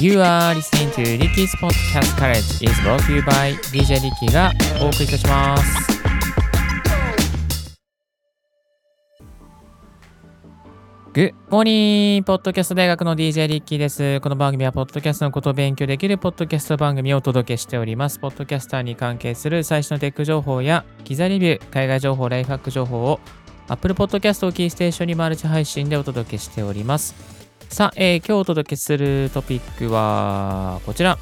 You are listening to Ricky's Podcast College is brought to you by DJ Ricky がお送りいたします。グッモーニーポッドキャスト大学の DJ リッキーです。この番組はポッドキャストのことを勉強できるポッドキャスト番組をお届けしております。ポッドキャスターに関係する最新のテック情報や機材レビュー、海外情報、ライフハック情報を Apple Podcast をキーステーションにマルチ配信でお届けしております。さあ、えー今日お届けするトピックはこちら。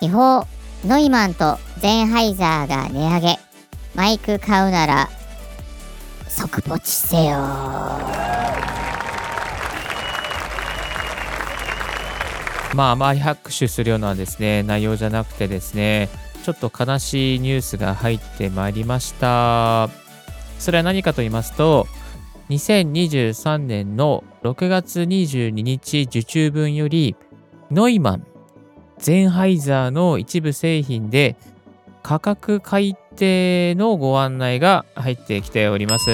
違法ノイマンとゼンハイザーが値上げマイク買うなら即ポチせよまあ、あまり拍手するようなですね、内容じゃなくてですね、ちょっと悲しいニュースが入ってまいりました。それは何かと言いますと、2023年の6月22日受注分より、ノイマン、ゼンハイザーの一部製品で価格改定のご案内が入ってきております。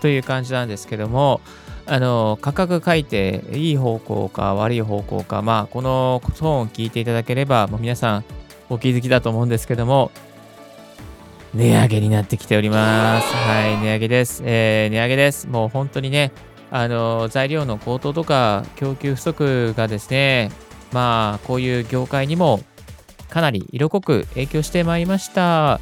という感じなんですけども、あの価格改定、いい方向か悪い方向か、まあ、このトーンを聞いていただければ、もう皆さんお気づきだと思うんですけども、値上げになってきております。はい、値上げです。えー値上げです。もう本当にね、あの材料の高騰とか供給不足がですね、まあ、こういう業界にもかなり色濃く影響してまいりました。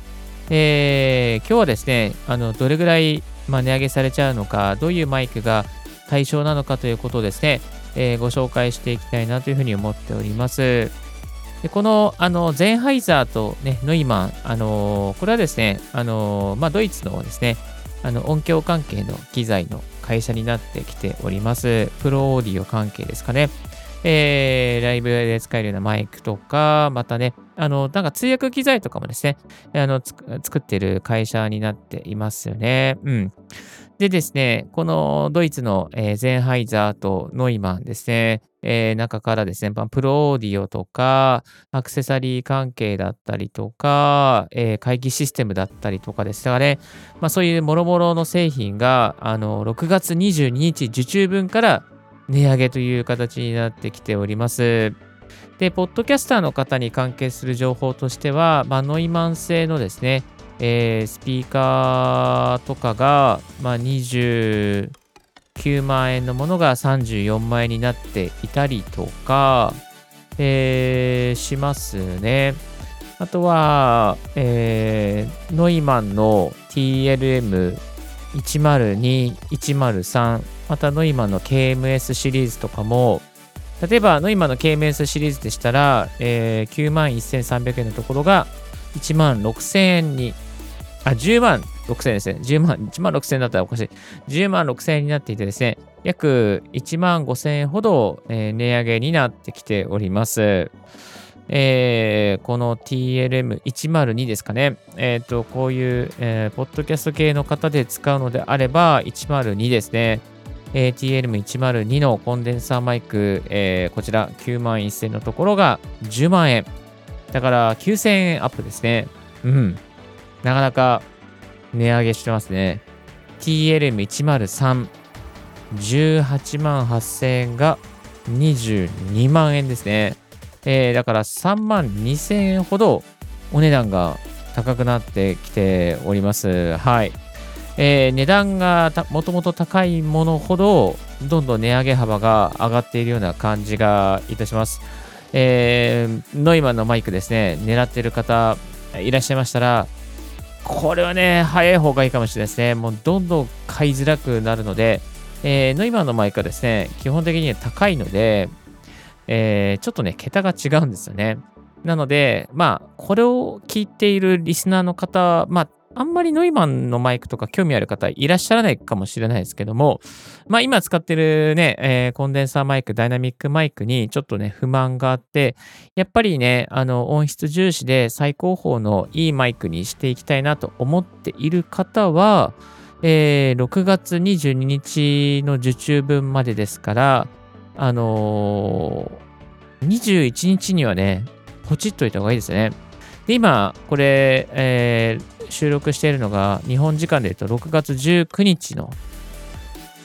えー今日はですね、あのどれぐらい、まあ、値上げされちゃうのか、どういうマイクが対象なのかということをですね、えーご紹介していきたいなというふうに思っております。でこのあのゼンハイザーと、ね、ノイマン、あのこれはですね、あのまあ、ドイツのですね、あの音響関係の機材の会社になってきております。プロオーディオ関係ですかね。えーライブで使えるようなマイクとか、またね、あの、なんか通訳機材とかもですね、あの、作ってる会社になっていますよね。うん。でですね、このドイツの、えーゼンハイザーとノイマンですね、えー中からですね、プロオーディオとか、アクセサリー関係だったりとか、えー会議システムだったりとかですね、まあ、そういう諸々の製品が、あの、6月22日受注分から値上げという形になってきております。で、ポッドキャスターの方に関係する情報としては、まあ、ノイマン製のですね、えースピーカーとかが、まあ、29万円のものが34万円になっていたりとか、えーしますね。あとは、えーノイマンの TLM102、103、またノイマンの KMS シリーズとかも、例えばノイマンの KMS シリーズでしたら、えー9万1300円のところが1万6000円に、あ、10万6000円ですね。10万、1万6000円だったらおかしい。10万6000円になっていてですね、約1万5000円ほど、えー値上げになってきております。えーこの TLM102 ですかね。えっ、と、こういう、えーポッドキャスト系の方で使うのであれば、102ですね。えー TLM102 のコンデンサーマイク、えーこちら9万1000のところが10万円。だから9000円アップですね。うん。なかなか値上げしてますね。TLM103、18万8000円が22万円ですね。えーだから3万2000円ほどお値段が高くなってきております。はい。えー値段がもともと高いものほど、どんどん値上げ幅が上がっているような感じがいたします。えーノイマンのマイクですね、狙ってる方いらっしゃいましたら、これはね、早い方がいいかもしれないですね。もうどんどん買いづらくなるので、えーノイマンのマイクはですね、基本的には高いので、えーちょっとね、桁が違うんですよね。なので、まあ、これを聞いているリスナーの方、まあ、あんまりノイマンのマイクとか興味ある方いらっしゃらないかもしれないですけども、まあ今使ってるね、えーコンデンサーマイク、ダイナミックマイクにちょっとね、不満があって、やっぱりね、あの、音質重視で最高峰のいいマイクにしていきたいなと思っている方は、えー6月22日の受注分までですから、あのー21日にはね、ポチっといた方がいいですね。で、今、これ、えー収録しているのが、日本時間で言うと6月19日の、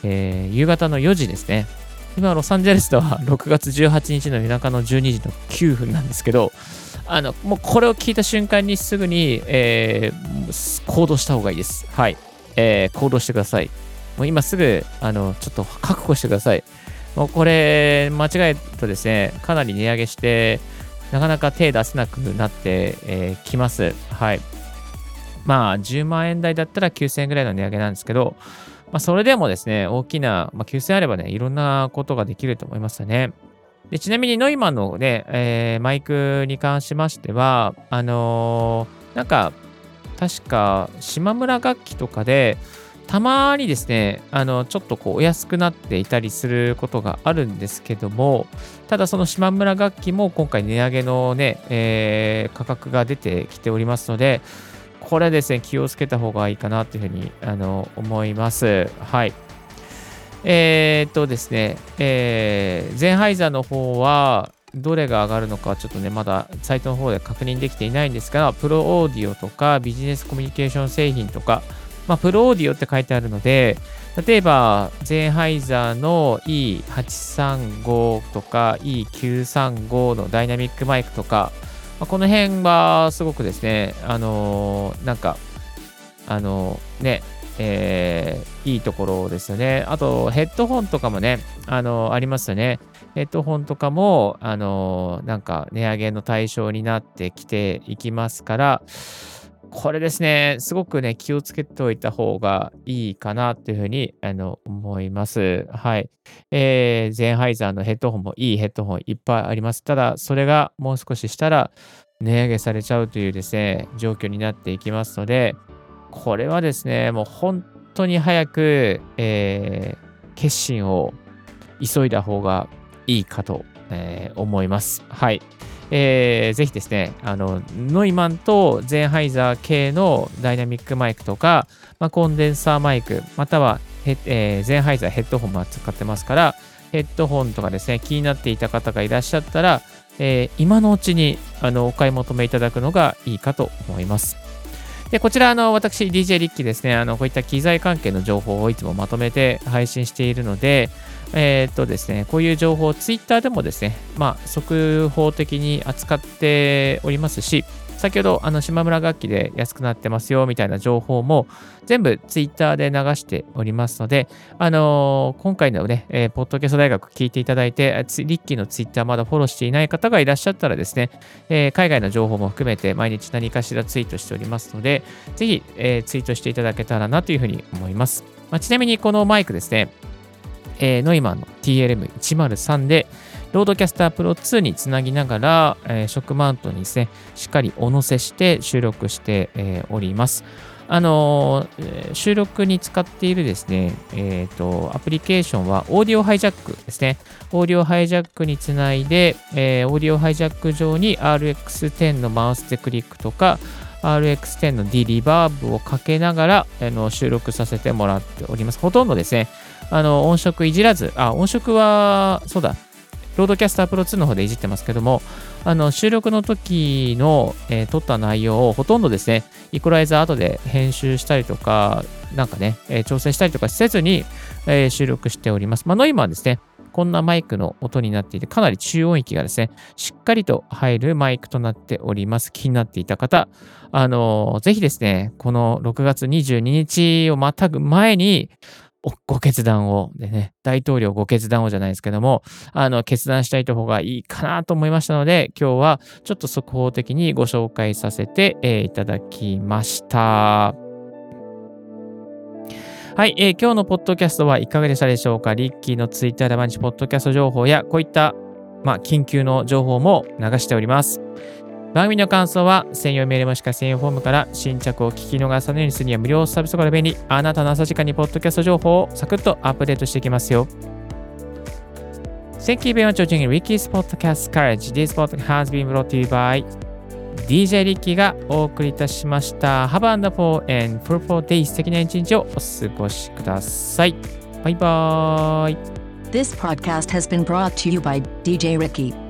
えー夕方の4時ですね。今、ロサンゼルスでは6月18日の夜中の12時の9分なんですけど、あの、もうこれを聞いた瞬間にすぐに、えー行動した方がいいです。はい。えー行動してください。もう今すぐ、あの、ちょっと覚悟してください。もうこれ、間違えるとですね、かなり値上げして、なかなか手出せなくなってき、ます。はい。まあ、10万円台だったら9000円ぐらいの値上げなんですけど、まあ、それでもですね、大きな、まあ、9000円あればね、いろんなことができると思いますよね。でちなみにノイマンのね、えーマイクに関しましては、あのーなんか、確か、島村楽器とかで、たまにですね、あの、ちょっとこう、お安くなっていたりすることがあるんですけども、ただその島村楽器も今回値上げのね、えー価格が出てきておりますので、これですね、気をつけた方がいいかなというふうにあの思います。はい。えーっとですね、えーゼンハイザーの方は、どれが上がるのかちょっとね、まだサイトの方で確認できていないんですが、プロオーディオとかビジネスコミュニケーション製品とか、まあ、プロオーディオって書いてあるので、例えば、ゼンハイザーの E835 とか E935 のダイナミックマイクとか、まあこの辺はすごくですね、あのーなんか、あのーね、えーいいところですよね。あと、ヘッドホンとかもね、あのーありますよね。ヘッドホンとかも、あのなんか値上げの対象になってきていきますから、これですね、すごくね、気をつけておいた方がいいかなというふうにあの思います。はい。えーゼンハイザーのヘッドホンもいいヘッドホンいっぱいあります。ただ、それがもう少ししたら値上げされちゃうというですね、状況になっていきますので、これはですね、もう本当に早く、えー決心を急いだ方がいいかと、えー思います。はい。えーぜひですね、あの、ノイマンとゼンハイザー系のダイナミックマイクとか、まあ、コンデンサーマイク、またはヘ、えーゼンハイザーヘッドホンも使ってますから、ヘッドホンとかですね、気になっていた方がいらっしゃったら、えー今のうちにあのお買い求めいただくのがいいかと思います。で、こちら、あの、私、DJ リッキーですね、あの、こういった機材関係の情報をいつもまとめて配信しているので、えーっとですね、こういう情報を Twitter でもですね、まあ、速報的に扱っておりますし、先ほど、あの、島村楽器で安くなってますよ、みたいな情報も、全部 Twitter で流しておりますので、あのー今回のね、えーポッドキャスト大学聞いていただいて、リッキーの Twitter まだフォローしていない方がいらっしゃったらですね、えー海外の情報も含めて毎日何かしらツイートしておりますので、ぜひ、えツイートしていただけたらなというふうに思います。まあ、ちなみにこのマイクですね、えーノイマンの TLM103 で、 RODECaster Pro 2につなぎながら、えー、ショックマウントにですね、しっかりお乗せして収録して、えーおります。あのー収録に使っているですね、えーと、アプリケーションは Audio Hijack ですね。Audio Hijack につないで、えー Audio Hijack 上に RX10 の Mouth De-click とか、RX10 の D リバーブをかけながらあの収録させてもらっております。ほとんどですね、あの音色いじらず、あ、音色は、そうだ、 RODECaster Pro 2の方でいじってますけども、あの収録の時の、えー撮った内容をほとんどですね、イコライザー後で編集したりとか、なんかね、えー調整したりとかせずに、えー収録しております。まあ、ノイマンはですね、こんなマイクの音になっていて、かなり中音域がですね、しっかりと入るマイクとなっております。気になっていた方、あのーぜひですね、この6月22日をまたぐ前に、ご決断を、でね、大統領ご決断をじゃないですけども、あの、決断したいと方がいいかなと思いましたので、今日はちょっと速報的にご紹介させて、えーいただきました。はい、えー今日のポッドキャストはいかがでしたでしょうか？リッキーのツイッターで毎日ポッドキャスト情報や、こういった、まあ、緊急の情報も流しております。番組の感想は専用メールもしくは専用フォームから新着を聞き逃さないようにするには無料サービスから便利。あなたの朝時間にポッドキャスト情報をサクッとアップデートしていきますよ。Thank you very much for joining Ricky's Podcast Courage. This podcast has been brought to you by DJ リッキーがお送りいたしました。Have a wonderful and fruitful day. 素敵な一日をお過ごしください。バイバーイ。This podcast has been brought to you by DJ Ricky.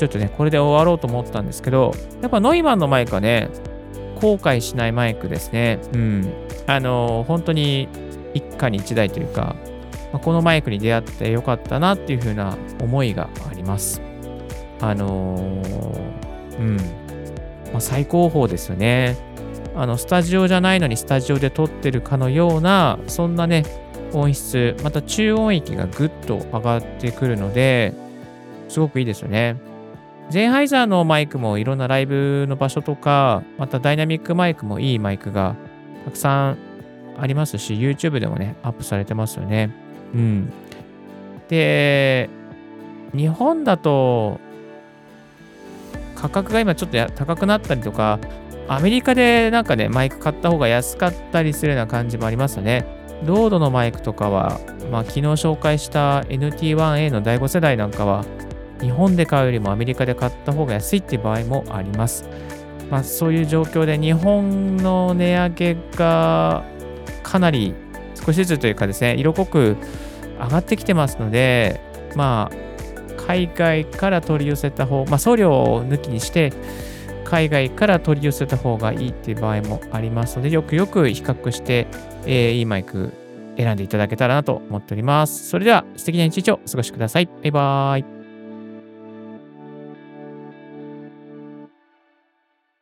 ちょっとね、これで終わろうと思ったんですけど、やっぱノイマンのマイクはね、後悔しないマイクですね。うん。あの、本当に一家に一台というか、ま、このマイクに出会ってよかったなっていう風な思いがあります。あのー、うん。まあ、最高峰ですよね。あの、スタジオじゃないのにスタジオで撮ってるかのような、そんなね、音質、また中音域がぐっと上がってくるので、すごくいいですよね。ゼンハイザーのマイクもいろんなライブの場所とか、またダイナミックマイクもいいマイクがたくさんありますし、YouTube でもね、アップされてますよね。うん。で、日本だと、価格が今ちょっと高くなったりとか、アメリカでなんかね、マイク買った方が安かったりするような感じもありますよね。ロードのマイクとかは、まあ、昨日紹介した NT1A の第5世代なんかは、日本で買うよりもアメリカで買った方が安いっていう場合もあります。まあ、そういう状況で日本の値上げがかなり少しずつというかですね、色濃く上がってきてますので、まあ、海外から取り寄せた方、まあ、送料を抜きにして、海外から取り寄せた方がいいっていう場合もありますので、よくよく比較して、えー、いいマイク選んでいただけたらなと思っております。それでは素敵な一日をお過ごしください。バイバーイ。